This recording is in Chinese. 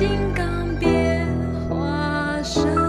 金刚变化身